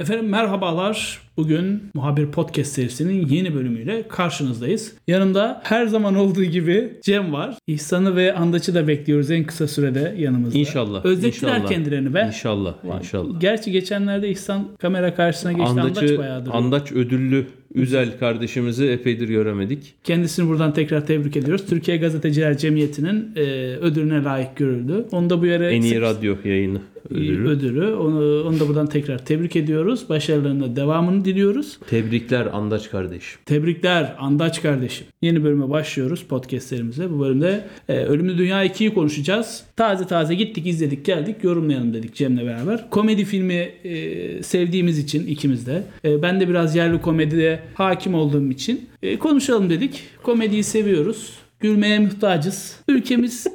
Efendim merhabalar. Bugün Muhabir Podcast serisinin yeni bölümüyle karşınızdayız. Yanımda her zaman olduğu gibi Cem var. İhsan'ı ve Andaç'ı da bekliyoruz en kısa sürede yanımızda. İnşallah. Özlettiler inşallah. kendilerini be. İnşallah. İnşallah. Gerçi geçenlerde İhsan kamera karşısına geçti. Andaç Andaç'ı, bayağı duruyor. Andaç ödüllü Üzel kardeşimizi epeydir göremedik. Kendisini buradan tekrar tebrik ediyoruz. Türkiye Gazeteciler Cemiyeti'nin e, ödülüne layık görüldü. Onu da bu yere En iyi radyo yayını ödülü. ödülü. Onu, onu da buradan tekrar tebrik ediyoruz. Başarılarına devamını diliyoruz. Tebrikler Andaç kardeşim. Tebrikler Andaç kardeşim. Yeni bölüme başlıyoruz podcastlerimize. Bu bölümde e, Ölümlü Dünya 2'yi konuşacağız. Taze taze gittik izledik geldik yorumlayalım dedik Cem'le beraber. Komedi filmi e, sevdiğimiz için ikimiz de. E, ben de biraz yerli komedide hakim olduğum için e, konuşalım dedik. Komediyi seviyoruz. Gülmeye muhtacız. Ülkemiz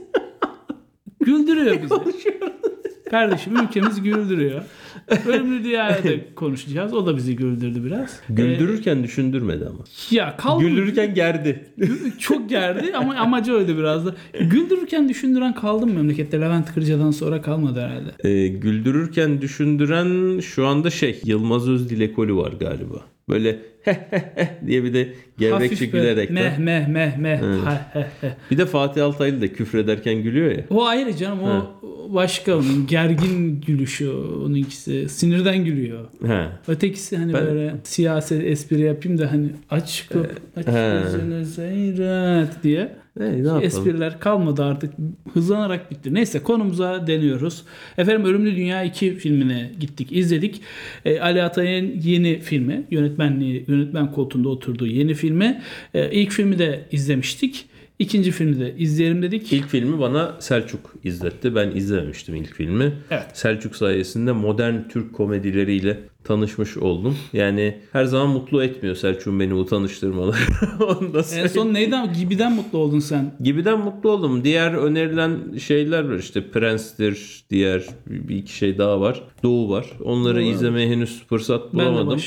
güldürüyor bizi. Kardeşim ülkemiz güldürüyor. Ölümlü Dünya'ya da konuşacağız. O da bizi güldürdü biraz. Güldürürken düşündürmedi ama. Ee, ya kaldı. Güldürürken gerdi. Çok gerdi ama amacı öyle biraz da. Güldürürken düşündüren kaldı mı memlekette? Levent Kırca'dan sonra kalmadı herhalde. Ee, güldürürken düşündüren şu anda şey Yılmaz Özdilekoli var galiba. Böyle diye bir de böyle gülerek. meh meh meh meh. Ha. Bir de Fatih Altaylı da küfrederken gülüyor ya. O ayrı canım o başka onun gergin gülüşü onunkisi sinirden gülüyor. He. Ötekisi hani Ben- böyle siyaset espri yapayım da hani aç kapı aç gözünü seyret diye. Ne yapalım? Espriler kalmadı artık. Hızlanarak bitti. Neyse konumuza deniyoruz. Efendim Ölümlü Dünya 2 filmine gittik, izledik. E, Ali Atay'ın yeni filmi, yönetmenliği, yönetmen koltuğunda oturduğu yeni filmi. E, ilk filmi de izlemiştik. İkinci filmi de izleyelim dedik. İlk filmi bana Selçuk izletti. Ben izlememiştim ilk filmi. Evet. Selçuk sayesinde modern Türk komedileriyle tanışmış oldum. Yani her zaman mutlu etmiyor Selçuk'un beni bu da En son neyden? Gibi'den mutlu oldun sen. Gibiden mutlu oldum. Diğer önerilen şeyler var işte Prens'tir, diğer bir iki şey daha var. Doğu var. Onları izlemeye henüz fırsat bulamadım.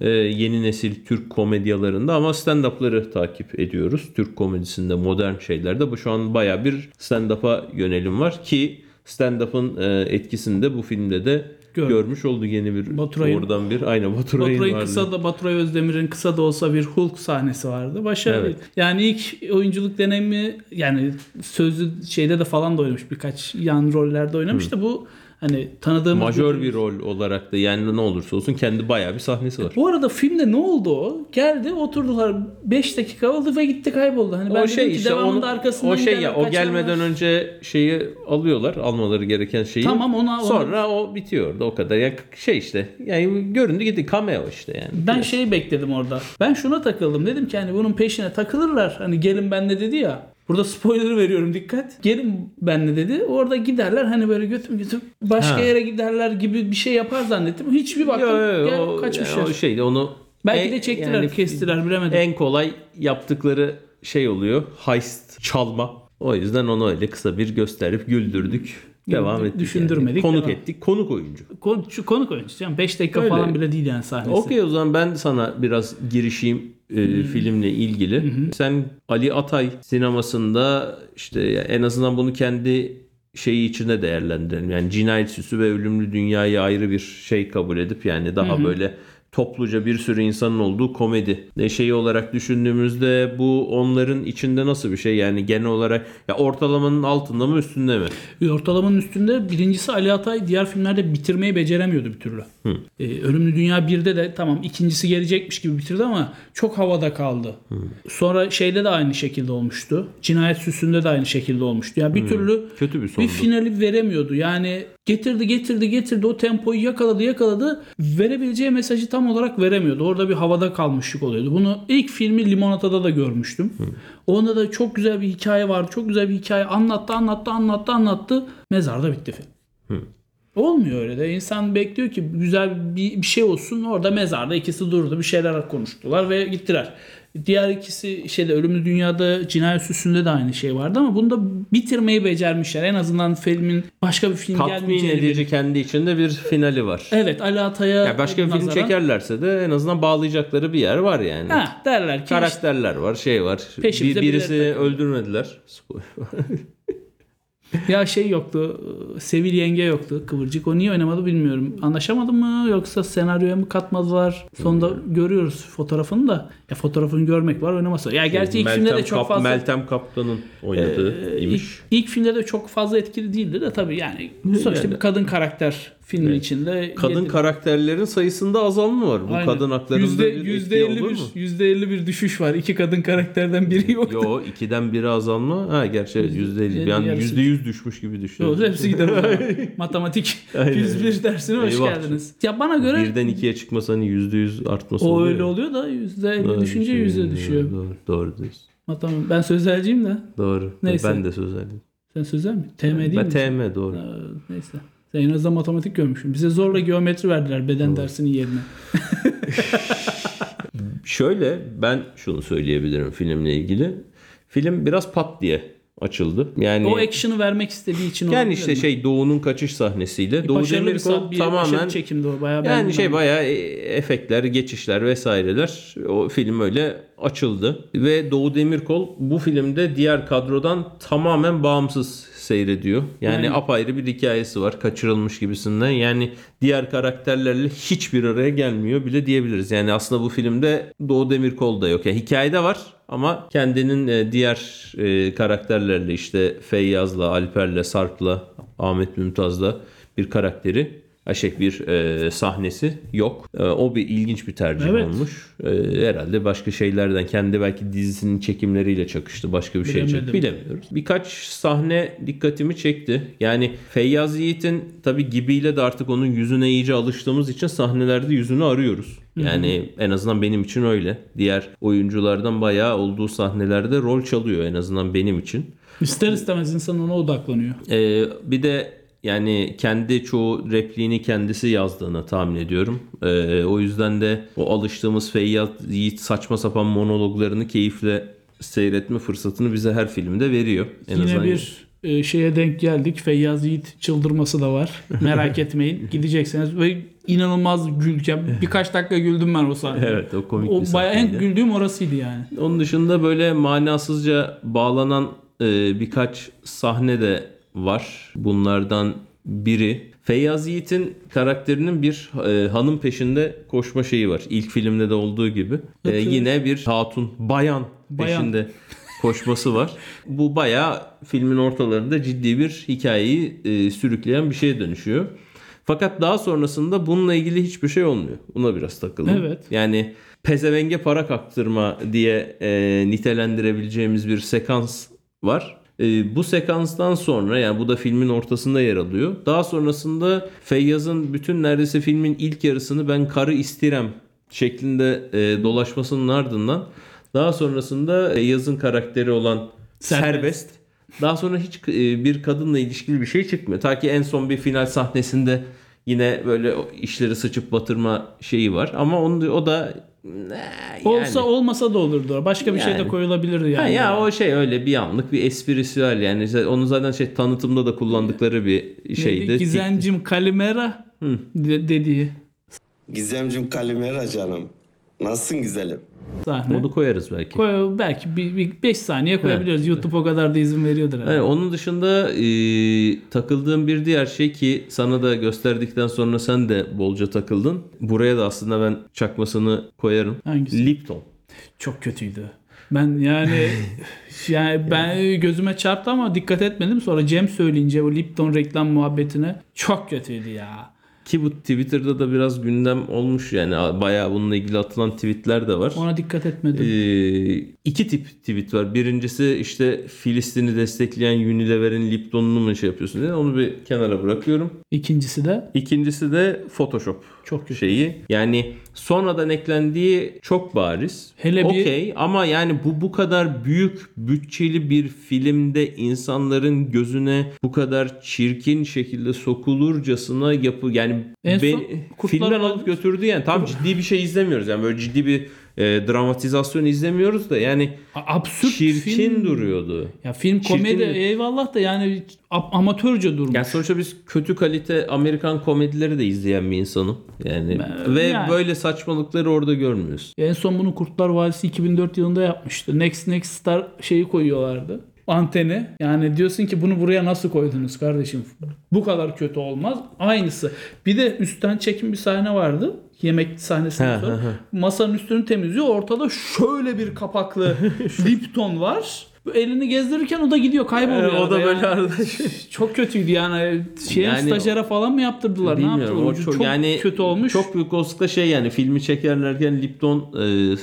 Ee, yeni nesil Türk komedyalarında ama stand-up'ları takip ediyoruz. Türk komedisinde modern şeylerde. Bu şu an baya bir stand-up'a yönelim var ki stand-up'ın e, etkisini de bu filmde de Gör- görmüş oldu yeni bir Baturay'ın- oradan bir aynen Baturay'ın Baturay vardı. kısa da Baturay Özdemir'in kısa da olsa bir Hulk sahnesi vardı. Başarılı. Evet. Yani ilk oyunculuk deneyimi yani sözlü şeyde de falan da oynamış birkaç yan rollerde oynamış da bu hani tanıdığımız Majör bir rol olarak da yani ne olursa olsun kendi baya bir sahnesi var. Bu arada filmde ne oldu o? Geldi oturdular 5 dakika oldu ve gitti kayboldu. Hani ben o şey işte devamında onu, arkasından o şey ya o gelmeden önce şeyi alıyorlar almaları gereken şeyi. Tamam, ona- ona- Sonra o bitiyordu o kadar. Ya şey işte yani göründü gitti cameo işte yani. Ben şeyi bekledim orada. Ben şuna takıldım. Dedim ki hani bunun peşine takılırlar. Hani gelin benle dedi ya. Burada spoiler veriyorum dikkat. Gelin benle dedi. Orada giderler hani böyle götüm götüm başka Ha. yere giderler gibi bir şey yapar zannettim. Hiçbir baktım. Yo, yo, gel, o, kaçmışlar. o şeydi onu Belki en- de çektiler, yani kestiler bilemedim. En kolay yaptıkları şey oluyor. Heist, çalma. O yüzden onu öyle kısa bir gösterip güldürdük. Devam ettik. düşündürmedik, Yani. Konuk devam. ettik. Konuk oyuncu. Kon- şu konuk oyuncusu. Yani 5 dakika Öyle. falan bile değil yani sahnesi. Okey o zaman ben sana biraz girişeyim e, filmle ilgili. Sen Ali Atay sinemasında işte en azından bunu kendi şeyi içinde değerlendirelim. Yani cinayet süsü ve ölümlü dünyayı ayrı bir şey kabul edip yani daha böyle topluca bir sürü insanın olduğu komedi ne şeyi olarak düşündüğümüzde bu onların içinde nasıl bir şey yani genel olarak ya ortalamanın altında mı üstünde mi? Ortalamanın üstünde birincisi Ali Atay diğer filmlerde bitirmeyi beceremiyordu bir türlü. Ee, Ölümlü Dünya 1'de de tamam ikincisi gelecekmiş gibi bitirdi ama çok havada kaldı. Sonra şeyde de aynı şekilde olmuştu. Cinayet Süsü'nde de aynı şekilde olmuştu. Yani bir türlü Kötü bir sondu. bir finali veremiyordu. Yani getirdi getirdi getirdi o tempoyu yakaladı yakaladı verebileceği mesajı tam olarak veremiyordu. Orada bir havada kalmışlık oluyordu. Bunu ilk filmi Limonata'da da görmüştüm. Onda da çok güzel bir hikaye vardı. Çok güzel bir hikaye anlattı anlattı anlattı anlattı. Mezarda bitti film. Olmuyor öyle de. İnsan bekliyor ki güzel bir, bir şey olsun. Orada mezarda ikisi durdu. Bir şeyler konuştular ve gittiler. Diğer ikisi şeyde Ölümlü Dünya'da Cinayet Süsü'nde de aynı şey vardı ama bunu da bitirmeyi becermişler. En azından filmin başka bir film Tatmin edici kendi içinde bir finali var. Evet Ali Atay'a Ya başka bir film nazaran- çekerlerse de en azından bağlayacakları bir yer var yani. Ha, derler ki işte- Karakterler var, şey var. Bir, birisi birileri öldürmediler. Ya şey yoktu. Sevil yenge yoktu. Kıvırcık. O niye oynamadı bilmiyorum. Anlaşamadı mı yoksa senaryoya mı katmadılar? Sonunda görüyoruz fotoğrafını da. Ya fotoğrafını görmek var oynaması. var. Ya gerçi ilk filmde de çok Kap- fazla Meltem Kaplan'ın oynadığı Ee, imiş. ilk, ilk filmde de çok fazla etkili değildi de tabii yani sonuçta bir kadın karakter filmin içinde. Kadın yedi- karakterlerin sayısında azalma var. Bu Aynen. kadın haklarında yüzde, bir yüzde etki 51, olur mu? yüzde 51 düşüş var. İki kadın karakterden biri yok. Yo ikiden biri azalma. Ha gerçi evet, yüzde elli. Yani yüzde yüz düşmüş gibi Yok, düşünüyorum. hepsi gider o. Matematik Aynen. 101 dersine hoş Eyvah. geldiniz. Ya bana göre Birden ikiye çıkması hani yüzde yüz artması o oluyor. öyle oluyor da yüzde 50 Doğru düşünce yüzde düşüyor. Doğru, doğru diyorsun. Matematik. Ben sözelciyim de. Doğru. Neyse. Ben de sözeldim. Sen sözel mi? TM değil Ben mi? TM doğru. Neyse. Sen en azından matematik görmüşsün. Bize zorla geometri verdiler beden dersinin yerine. Şöyle ben şunu söyleyebilirim filmle ilgili. Film biraz pat diye açıldı. Yani O action'ı vermek istediği için yani işte mi? şey Doğu'nun kaçış sahnesiyle. Doğu başarılı bir, Demirkol bir tamamen çekimdi o bayağı yani şey bayağı e, efektler, geçişler vesaireler o film öyle açıldı ve Doğu Demirkol bu filmde diğer kadrodan tamamen bağımsız seyrediyor. Yani Aynen. apayrı bir hikayesi var kaçırılmış gibisinden. Yani diğer karakterlerle hiçbir araya gelmiyor bile diyebiliriz. Yani aslında bu filmde Doğu Demirkol da yok. Yani hikayede var ama kendinin e, diğer e, karakterlerle işte Feyyaz'la, Alper'le, Sarp'la, Ahmet Mümtaz'la bir karakteri Aşek bir e, sahnesi yok. E, o bir ilginç bir tercih Evet. olmuş. E, herhalde başka şeylerden kendi belki dizisinin çekimleriyle çakıştı. Başka bir şey Bilemedim. çekti. Bilemiyoruz. Birkaç sahne dikkatimi çekti. Yani Feyyaz Yiğit'in tabi gibiyle de artık onun yüzüne iyice alıştığımız için sahnelerde yüzünü arıyoruz. Yani en azından benim için öyle. Diğer oyunculardan bayağı olduğu sahnelerde rol çalıyor en azından benim için. İster istemez insan ona odaklanıyor. Ee, bir de yani kendi çoğu repliğini kendisi yazdığını tahmin ediyorum. Ee, o yüzden de o alıştığımız Feyyaz Yiğit saçma sapan monologlarını keyifle seyretme fırsatını bize her filmde veriyor. En Yine azından bir e, şeye denk geldik. Feyyaz Yiğit çıldırması da var. Merak etmeyin. Gideceksiniz ve inanılmaz gülken. Birkaç dakika güldüm ben o sahnede. Evet o komik O bir bayağı en güldüğüm orasıydı yani. Onun dışında böyle manasızca bağlanan e, birkaç sahne de var. Bunlardan biri Feyyaz Yiğit'in karakterinin bir e, hanım peşinde koşma şeyi var. İlk filmde de olduğu gibi. E, yine bir hatun, bayan, Bayan. peşinde koşması var. Bu bayağı filmin ortalarında ciddi bir hikayeyi e, sürükleyen bir şeye dönüşüyor. Fakat daha sonrasında bununla ilgili hiçbir şey olmuyor. Buna biraz takıldım. Evet. Yani pezevenge para kaktırma diye e, nitelendirebileceğimiz bir sekans var. E, bu sekanstan sonra yani bu da filmin ortasında yer alıyor. Daha sonrasında Feyyaz'ın bütün neredeyse filmin ilk yarısını ben karı istirem şeklinde e, dolaşmasının ardından daha sonrasında Feyyaz'ın karakteri olan Serbest. serbest. Daha sonra hiç e, bir kadınla ilişkili bir şey çıkmıyor. Ta ki en son bir final sahnesinde yine böyle işleri sıçıp batırma şeyi var. Ama onun o da yani. Olsa olmasa da olurdu. Başka bir şey de Yani. koyulabilirdi yani. Ha ya o şey öyle bir anlık bir esprisüel yani onu zaten şey tanıtımda da kullandıkları bir şeydi. Neydi? Gizencim Kalimera de- dediği Gizemcim Kalimera canım. Nasılsın güzelim? Sahne. Onu koyarız belki. Koy, belki bir, bir 5 saniye koyabiliyoruz. YouTube o kadar da izin veriyordur herhalde. Evet, onun dışında e, takıldığım bir diğer şey ki sana da gösterdikten sonra sen de bolca takıldın. Buraya da aslında ben çakmasını koyarım. Hangisi? Lipton. Çok kötüydü. Ben yani yani ben gözüme çarptı ama dikkat etmedim. Sonra Cem söyleyince o Lipton reklam muhabbetine çok kötüydü ya. Ki bu Twitter'da da biraz gündem olmuş yani bayağı bununla ilgili atılan tweetler de var. Ona dikkat etmedim. Ee, iki tip tweet var. Birincisi işte Filistin'i destekleyen Unilever'in Lipton'unu mu şey yapıyorsun diye. Onu bir kenara bırakıyorum. İkincisi de İkincisi de Photoshop çok kötü. şeyi. Yani sonradan eklendiği çok bariz. Hele bir- Okey ama yani bu bu kadar büyük bütçeli bir filmde insanların gözüne bu kadar çirkin şekilde sokulurcasına yapı yani En son Kurtlar filmden Vadisi- alıp götürdü yani tam ciddi bir şey izlemiyoruz yani böyle ciddi bir e, dramatizasyon izlemiyoruz da yani Absürt çirkin film. duruyordu. Ya film Çirkin komedi bir- eyvallah da yani amatörce durmuş. Yani sonuçta biz kötü kalite Amerikan komedileri de izleyen bir insanım. Yani Ben- ve yani. böyle saçmalıkları orada görmüyoruz. En son bunu Kurtlar Vadisi 2004 yılında yapmıştı. Next Next Star şeyi koyuyorlardı. anteni. Yani diyorsun ki bunu buraya nasıl koydunuz kardeşim? Bu kadar kötü olmaz. Aynısı. Bir de üstten çekim bir sahne vardı. Yemek sahnesinden sonra. Masanın üstünü temizliyor. Ortada şöyle bir kapaklı Lipton var. Elini gezdirirken o da gidiyor kayboluyor. Ee, o da böyle yani. Çok kötüydü yani. Şeye Yani stajyere falan mı yaptırdılar? Ne yaptılar? O çok, çok yani kötü olmuş. Çok büyük olasılıkla şey yani filmi çekerlerken Lipton e,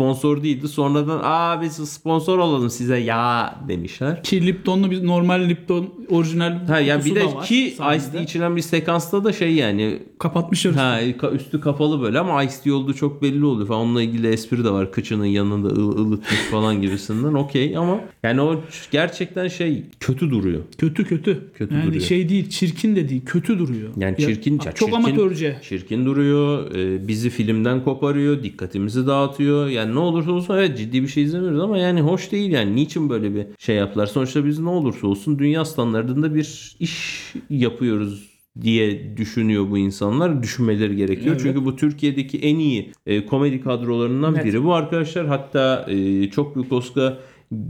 sponsor değildi. Sonradan aa biz sponsor olalım size ya demişler. Ki Lipton'lu bir normal Lipton orijinal Ha yani bir de var ki. Ice Tea içilen bir sekansta da şey yani kapatmışlar. ha üstü kapalı böyle ama Ice Tea olduğu çok belli oluyor falan. Onunla ilgili espri de var. Kıçının yanında ıl, ılıtmış falan gibisinden. Okey ama yani o gerçekten şey kötü duruyor. Kötü kötü. Kötü yani duruyor. şey değil, çirkin de değil, kötü duruyor. Yani Ya- çirkin, çok çirkin, amatörce. Çirkin duruyor. e, bizi filmden koparıyor. Dikkatimizi dağıtıyor. Yani ne olursa olsun evet ciddi bir şey izlemiyoruz ama yani hoş değil yani. Niçin böyle bir şey yaptılar? Sonuçta biz ne olursa olsun dünya standartında bir iş yapıyoruz diye düşünüyor bu insanlar. Düşünmeleri gerekiyor. Evet. Çünkü bu Türkiye'deki en iyi e, komedi kadrolarından Evet. biri bu arkadaşlar. Hatta e, çok büyük Oscar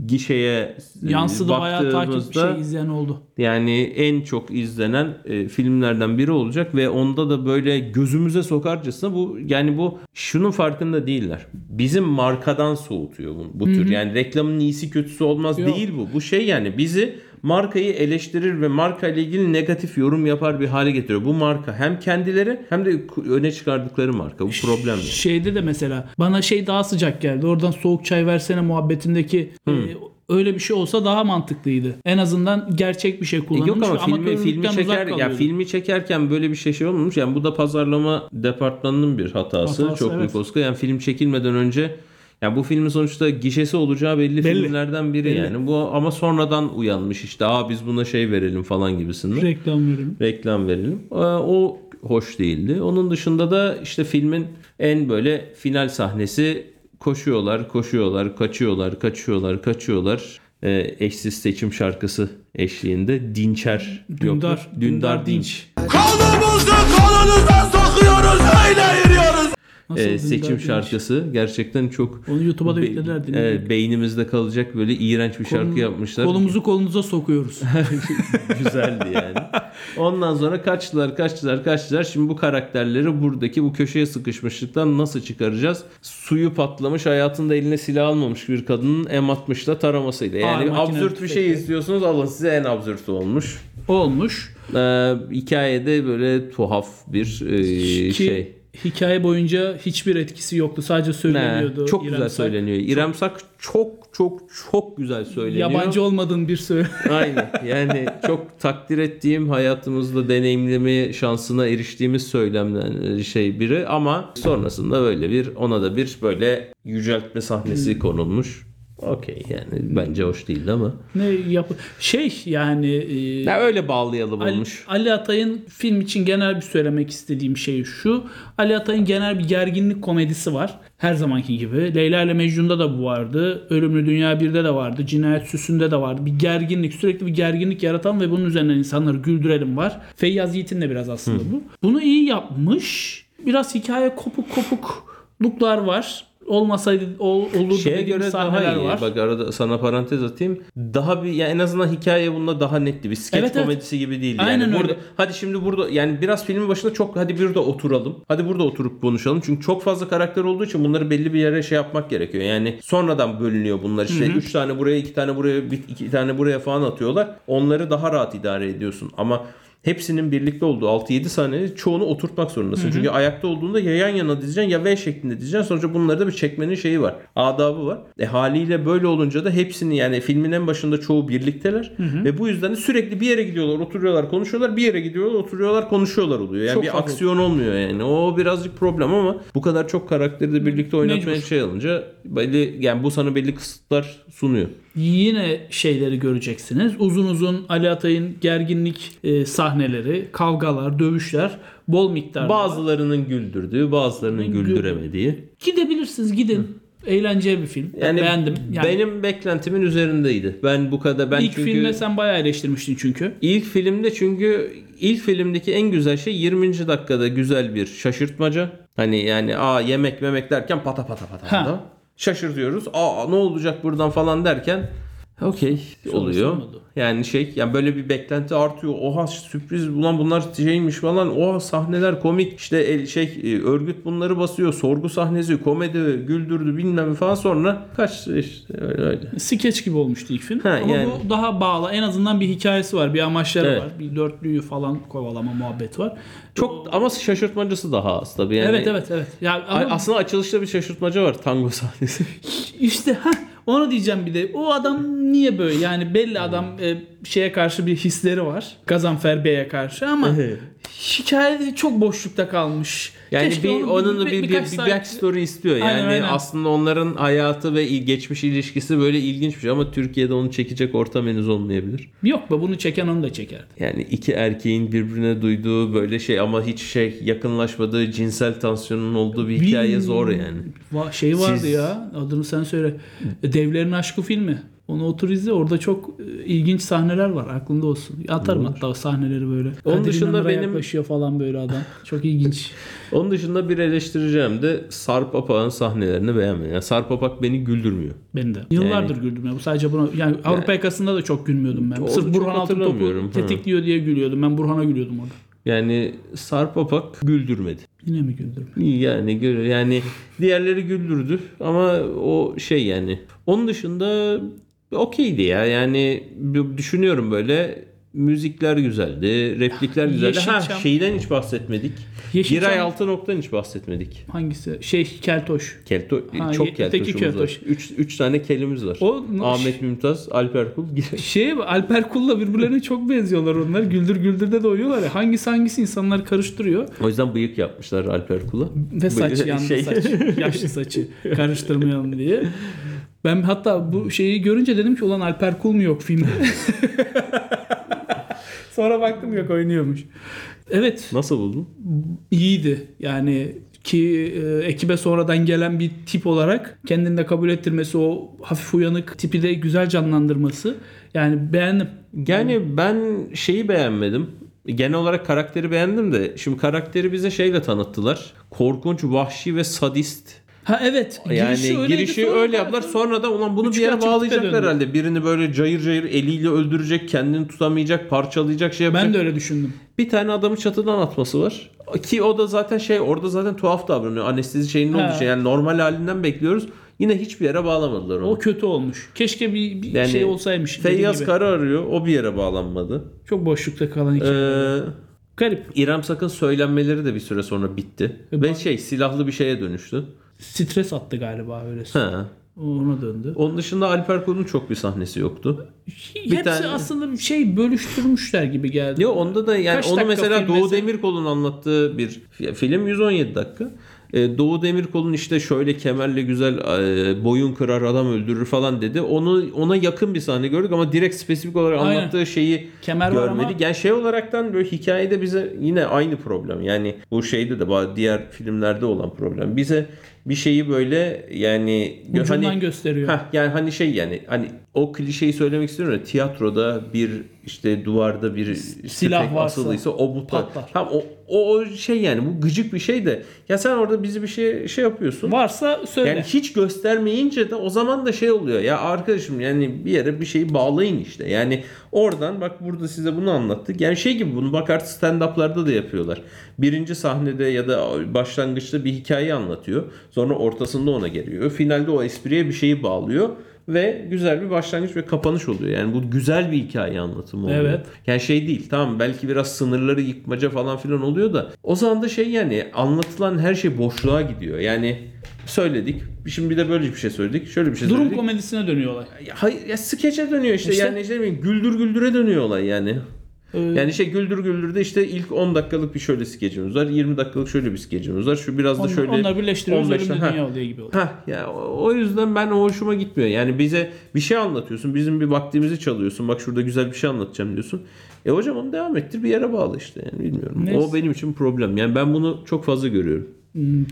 gişeye e, Yansıdı bayağı takip baktığımızda- şey izleyen oldu. yani en çok izlenen e, filmlerden biri olacak ve onda da böyle gözümüze sokarcasına bu yani bu şunun farkında değiller. Bizim markadan soğutuyor bu, bu tür. Yani reklamın iyisi kötüsü olmaz Yok. değil bu. Bu şey yani bizi markayı eleştirir ve marka ile ilgili negatif yorum yapar bir hale getiriyor. Bu marka hem kendileri hem de öne çıkardıkları marka. Bu problem yani. Şeyde de mesela bana şey daha sıcak geldi. Oradan soğuk çay versene muhabbetindeki e, öyle bir şey olsa daha mantıklıydı. En azından gerçek bir şey E kullanılmış. Yok ama ve filmi, filmi çeker ya filmi çekerken böyle bir şey şey olmamış. Yani bu da pazarlama departmanının bir hatası. Hatası, Çok evet. büyük Oscar. Yani film çekilmeden önce yani bu filmin sonuçta gişesi olacağı belli, Belli. filmlerden biri Belli. yani. Bu ama sonradan uyanmış işte. Aa biz buna şey verelim falan gibisinden. reklam verelim. Reklam verelim. Ee, O hoş değildi. Onun dışında da işte filmin en böyle final sahnesi koşuyorlar, koşuyorlar, kaçıyorlar, kaçıyorlar, kaçıyorlar. Ee, eşsiz seçim şarkısı eşliğinde Dinçer. yok mu? Dündar, Dündar Dinç. Kolumuzu kolunuza sokuyoruz öyle yürüyoruz. Nasıl Dündar seçim şarkısı gerçekten çok Onu YouTube'a da yüklediler. dinledik. evet, beynimizde kalacak böyle iğrenç bir şarkı yapmışlar. Kolumuzu kolunuza sokuyoruz. Güzeldi yani. Ondan sonra kaçtılar, kaçtılar, kaçtılar. Şimdi bu karakterleri buradaki bu köşeye sıkışmışlıktan nasıl çıkaracağız? Suyu patlamış, hayatında eline silah almamış bir kadının M60'la taramasıydı. Yani Aa, absürt bir şey istiyorsunuz alın size en absürtü olmuş. Olmuş. Ee, hikayede böyle tuhaf bir e, Ki şey. Hikaye boyunca hiçbir etkisi yoktu. Sadece Ne, söyleniyordu. çok İrem güzel Sak. söyleniyor. İrem Sak çok çok çok güzel söyleniyor. Yabancı olmadığın bir söyle. Aynen. Yani çok takdir ettiğim hayatımızda deneyimleme şansına eriştiğimiz söylemden şey biri ama sonrasında böyle bir ona da bir böyle yüceltme Hmm. sahnesi konulmuş. Okey yani bence hoş değildi ama. ne yap şey yani e, Ya öyle bağlayalım Ali, olmuş. Ali Atay'ın film için genel bir söylemek istediğim şey şu. Ali Atay'ın genel bir gerginlik komedisi var. Her zamanki gibi. Leyla ile Mecnun'da da bu vardı. Ölümlü Dünya 1'de de vardı. Cinayet Süsü'nde de vardı. Bir gerginlik, sürekli bir gerginlik yaratan ve bunun üzerinden insanları güldürelim var. Feyyaz Yiğit'in de biraz aslında bu. Bunu iyi yapmış. Biraz hikaye kopuk kopukluklar var. Olmasaydı ol, olurdu Şeye göre daha iyi. var. Bak arada sana parantez atayım. Daha bir ya en azından hikaye bunda daha netti. Bir skeç Evet, evet. komedisi gibi değil. Aynen yani burada öyle. hadi şimdi burada yani biraz filmin başında çok hadi burada oturalım. Hadi burada oturup konuşalım. Çünkü çok fazla karakter olduğu için bunları belli bir yere şey yapmak gerekiyor. Yani sonradan bölünüyor bunlar. İşte 3 tane buraya, 2 tane buraya, 2 tane buraya falan atıyorlar. Onları daha rahat idare ediyorsun. Ama hepsinin birlikte olduğu 6-7 sahneyi çoğunu oturtmak zorundasın. Çünkü ayakta olduğunda ya yan yana dizeceksin ya V şeklinde dizeceksin. Sonuçta bunlarda bir çekmenin şeyi var. Adabı var. E haliyle böyle olunca da hepsini yani filmin en başında çoğu birlikteler. Ve bu yüzden de sürekli bir yere gidiyorlar, oturuyorlar, konuşuyorlar. Bir yere gidiyorlar, oturuyorlar, konuşuyorlar oluyor. Yani Çok bir fazla. aksiyon olmuyor yani. O birazcık problem ama bu kadar çok karakteri de birlikte oynatmaya Mecbur. şey alınca belli yani bu sana belli kısıtlar sunuyor. Yine şeyleri göreceksiniz. Uzun uzun Ali Atay'ın gerginlik e, sahneleri, kavgalar, dövüşler bol miktarda. Bazılarının güldürdüğü, bazılarının güldüremediği. Gidebilirsiniz gidin. Eğlenceli bir film. Ben Yani beğendim. Yani benim beklentimin üzerindeydi. Ben bu kadar ben ilk çünkü filmde sen bayağı eleştirmiştin çünkü. ilk filmde çünkü ilk filmdeki en güzel şey 20. dakikada güzel bir şaşırtmaca. Hani yani aa yemek memek derken pata pata pata Ha. pata. Şaşırtıyoruz. Aa ne olacak buradan falan derken Okey oluyor. Yani şey yani böyle bir beklenti artıyor. Oha sürpriz ulan bunlar şeymiş falan. Oha sahneler komik. İşte el, şey e, örgüt bunları basıyor. Sorgu sahnesi komedi güldürdü bilmem falan sonra kaç işte öyle öyle. Skeç gibi olmuştu ilk film. Ha, Ama yani- bu daha bağlı. En azından bir hikayesi var. Bir amaçları Evet. var. Bir dörtlüyü falan kovalama muhabbet var. Çok ama şaşırtmacısı daha az tabii. Yani, Evet evet evet. Ya A- ama Aslında açılışta bir şaşırtmaca var tango sahnesi. işte ha onu diyeceğim bir de. O adam niye böyle? Yani belli adam e, şeye karşı bir hisleri var. Gazanfer Bey'e karşı ama hikayede çok boşlukta kalmış. Yani Keşke bir onun onun bir- bir, bir, bir backstory istiyor. Yani Aynen, aynen. aslında onların hayatı ve geçmiş ilişkisi böyle ilginç bir şey ama Türkiye'de onu çekecek ortam henüz olmayabilir. Yok be bunu çeken onu da çekerdi. Yani iki erkeğin birbirine duyduğu böyle şey ama hiç şey yakınlaşmadığı cinsel tansiyonun olduğu bir hikaye Bin- zor yani. Va- şey vardı Siz- ya adını sen söyle. Devlerin Aşkı filmi. Onu otur izle. Orada çok e, ilginç sahneler var. Aklında olsun. Atarım hatta o sahneleri böyle. Onun Kadir dışında benim- yaklaşıyor falan böyle adam. Çok ilginç. Onun dışında bir eleştireceğim de Sarp Apak'ın sahnelerini beğenmedim. Yani Sarp Apak beni güldürmüyor. Ben de. Yıllardır güldüm ya. Bu sadece buna yani Avrupa yakasında da çok gülmüyordum ben. Sırf Burhan Altın topu hatırlamıyorum. Ha. tetikliyor diye gülüyordum. Ben Burhan'a gülüyordum orada. Yani Sarp Apak güldürmedi. Yine mi güldüm? Yani yani diğerleri güldürdü ama o şey yani. Onun dışında okeydi ya. Yani düşünüyorum böyle müzikler güzeldi, replikler güzeldi. Ha Yeşilçam- şeyden hiç bahsetmedik. Yeşilçam- Giray Altınok'tan hiç bahsetmedik. Hangisi? Şey Keltoş. Kelto Ha, çok keltoşumuz var. keltoş. Üç, üç tane kelimiz var. O- Ahmet Mümtaz, Alper Kul, Giray. Şey Alper Kul'la birbirlerine çok benziyorlar onlar. Güldür Güldür'de de oynuyorlar ya. Hangisi hangisi insanlar karıştırıyor. O yüzden bıyık yapmışlar Alper Kul'a. Ve saç yandı şey- saç. Yaşlı saçı karıştırmayalım diye. Ben hatta bu şeyi görünce dedim ki ulan Alper Kul mu yok filmde? Sonra baktım yok oynuyormuş. Evet Nasıl buldun? iyiydi. Yani ki e, ekibe sonradan gelen bir tip olarak kendini de kabul ettirmesi o hafif uyanık tipi de güzel canlandırması. Yani beğendim. Yani ben şeyi beğenmedim. Genel olarak karakteri beğendim de şimdi karakteri bize şeyle tanıttılar. Korkunç, vahşi ve sadist. Ha evet. Yani girişi, girişi, öyleydi, sonra öyle yaptılar. Sonra da ulan bunu bir yere bağlayacaklar herhalde. Birini böyle cayır cayır eliyle öldürecek, kendini tutamayacak, parçalayacak şey yapacak. Ben de öyle düşündüm. Bir tane adamı çatıdan atması var. Ki o da zaten şey orada zaten tuhaf davranıyor. Anestezi şeyinin olduğu şey. Yani normal halinden bekliyoruz. Yine hiçbir yere bağlamadılar onu. O kötü olmuş. Keşke bir, bir Yani şey olsaymış. Feyyaz. Kara arıyor. O bir yere bağlanmadı. Çok boşlukta kalan iki. Ee, Garip. İrem Sakın söylenmeleri de bir süre sonra bitti. E, Ve şey silahlı bir şeye dönüştü. Stres attı galiba öyle. Ha. Ona döndü. Onun dışında Alper Kul'un çok bir sahnesi yoktu. Hepsi tane- aslında şey bölüştürmüşler gibi geldi. Ya onda da yani Kaç onu mesela Doğu mesela? Demirkol'un anlattığı bir fi- film 117 dakika. Ee, Doğu Demirkol'un işte şöyle kemerle güzel e, boyun kırar adam öldürür falan dedi. Onu ona yakın bir sahne gördük ama direkt spesifik olarak Aynen. anlattığı şeyi Kemer görmedik. ama- Yani şey olaraktan böyle hikayede bize yine aynı problem. Yani bu şeyde de diğer filmlerde olan problem. Bize bir şeyi böyle yani Ucundan gösteriyor. Heh, yani hani şey yani hani o klişeyi söylemek istiyorum ya tiyatroda bir işte duvarda bir Silah varsa asılıysa o bu patlar. Tam o, o şey yani bu gıcık bir şey de ya sen orada bizi bir şey şey yapıyorsun. Varsa söyle. Yani hiç göstermeyince de o zaman da şey oluyor ya arkadaşım yani bir yere bir şeyi bağlayın işte. Yani oradan bak burada size bunu anlattık. Yani şey gibi bunu bak artık stand-up'larda da yapıyorlar. Birinci sahnede ya da başlangıçta bir hikaye anlatıyor. Sonra ortasında ona geliyor. Finalde o espriye bir şeyi bağlıyor. Ve güzel bir başlangıç ve kapanış oluyor. Yani bu güzel bir hikaye anlatımı oluyor. Evet. Yani şey değil tamam belki biraz sınırları yıkmaca falan filan oluyor da o zaman da şey yani anlatılan her şey boşluğa gidiyor. Yani söyledik. Şimdi bir de böyle bir şey söyledik. Şöyle bir şey Durum söyledik. komedisine dönüyor olay. Ya, hayır ya skeçe dönüyor işte. İşte. Yani işte güldür güldüre dönüyor olay yani. Ee, Yani şey güldür güldürde işte ilk 10 dakikalık bir şöyle skecimiz var. 20 dakikalık şöyle bir skecimiz var. Şu biraz da onlar, şöyle onlar birleştiriyoruz 15 ölümlü ha. dünya oluyor gibi oluyor. Ha ya o o yüzden ben o hoşuma gitmiyor. Yani bize bir şey anlatıyorsun. Bizim bir vaktimizi çalıyorsun. Bak şurada güzel bir şey anlatacağım diyorsun. E hocam onu devam ettir bir yere bağla işte yani bilmiyorum. Neyse. O benim için problem. Yani ben bunu çok fazla görüyorum. Hmm,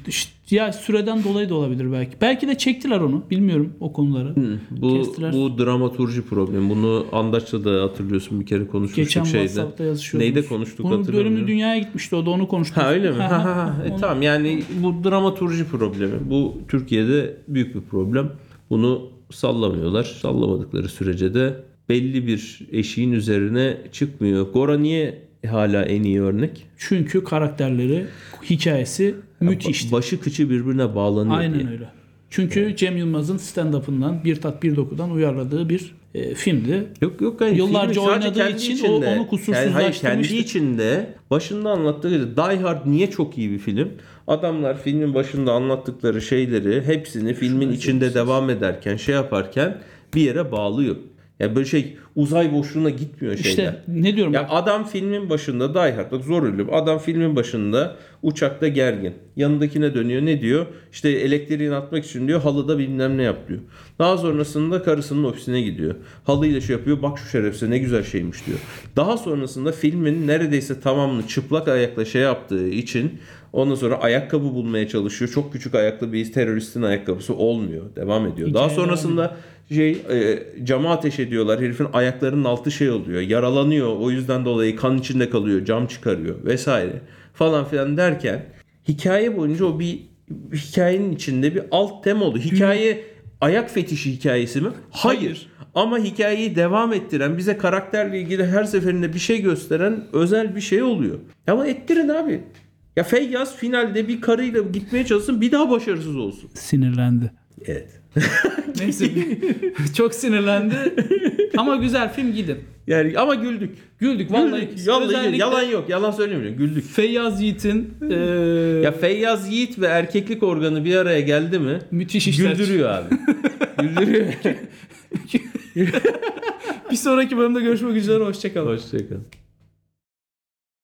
ya süreden dolayı da olabilir belki. Belki de çektiler onu. Bilmiyorum o konuları. Bu Kestiler. bu dramaturji problemi. Bunu Andaç'ta da hatırlıyorsun bir kere konuşmuştuk Geçen şeyde. WhatsApp'ta yazışıyorduk. Neyde konuştuk Bunun hatırlamıyorum. bölümü dünyaya gitmişti o da onu konuştuk. Ha öyle mi? Ha, ha, ha. E, Onu- tamam yani bu dramaturji problemi. Bu Türkiye'de büyük bir problem. Bunu sallamıyorlar. Sallamadıkları sürece de belli bir eşiğin üzerine çıkmıyor. Gora niye hala en iyi örnek? Çünkü karakterleri, hikayesi müthişti. Başı kıçı birbirine bağlanıyor Aynen diye. öyle. Çünkü Cem Yılmaz'ın stand-up'ından Bir Tat Bir Doku'dan uyarladığı bir e, filmdi. Yok yok yani Yıllarca oynadığı için o- onu yani hayır, kusursuzlaştırmıştı. kendi içinde başında anlattığı gibi Die Hard niye çok iyi bir film? Adamlar filmin başında anlattıkları şeyleri hepsini filmin içinde devam ederken şey yaparken bir yere bağlıyor. Yani böyle şey uzay boşluğuna gitmiyor şeyler. İşte ne diyorum Ya bak, adam filmin başında Die Hard bak zor ölüm. Adam filmin başında uçakta gergin. Yanındakine dönüyor ne diyor? İşte elektriğini atmak için diyor halıda bilmem ne yap diyor. Daha sonrasında karısının ofisine gidiyor. Halıyla şey yapıyor bak şu şerefsize ne güzel şeymiş diyor. Daha sonrasında filmin neredeyse tamamını çıplak ayakla şey yaptığı için ondan sonra ayakkabı bulmaya çalışıyor. Çok küçük ayaklı bir teröristin ayakkabısı olmuyor. Devam ediyor. Daha sonrasında şey e, cama ateş ediyorlar. Herifin ayaklarının altı şey oluyor. Yaralanıyor. O yüzden dolayı kan içinde kalıyor. Cam çıkarıyor vesaire falan filan derken hikaye boyunca o bir hikayenin içinde bir alt tema oldu. Hikaye ayak fetişi hikayesi mi? Hayır. Hayır. Ama hikayeyi devam ettiren, bize karakterle ilgili her seferinde bir şey gösteren özel bir şey oluyor. Ama ettirin abi. Ya Feyyaz finalde bir karıyla gitmeye çalışsın bir daha başarısız olsun. sinirlendi. Evet. Neyse çok sinirlendi. Ama güzel film gidin. Yani ama güldük. Güldük vallahi. Güldük. Özellikle yalan yok. Yalan söylemiyorum. Güldük. Feyyaz Yiğit'in e, Ya Feyyaz Yiğit ve erkeklik organı bir araya geldi mi? müthiş işler. Güldürüyor abi. Güldürüyor. Bir sonraki bölümde görüşmek üzere. Hoşçakalın. Hoşçakalın.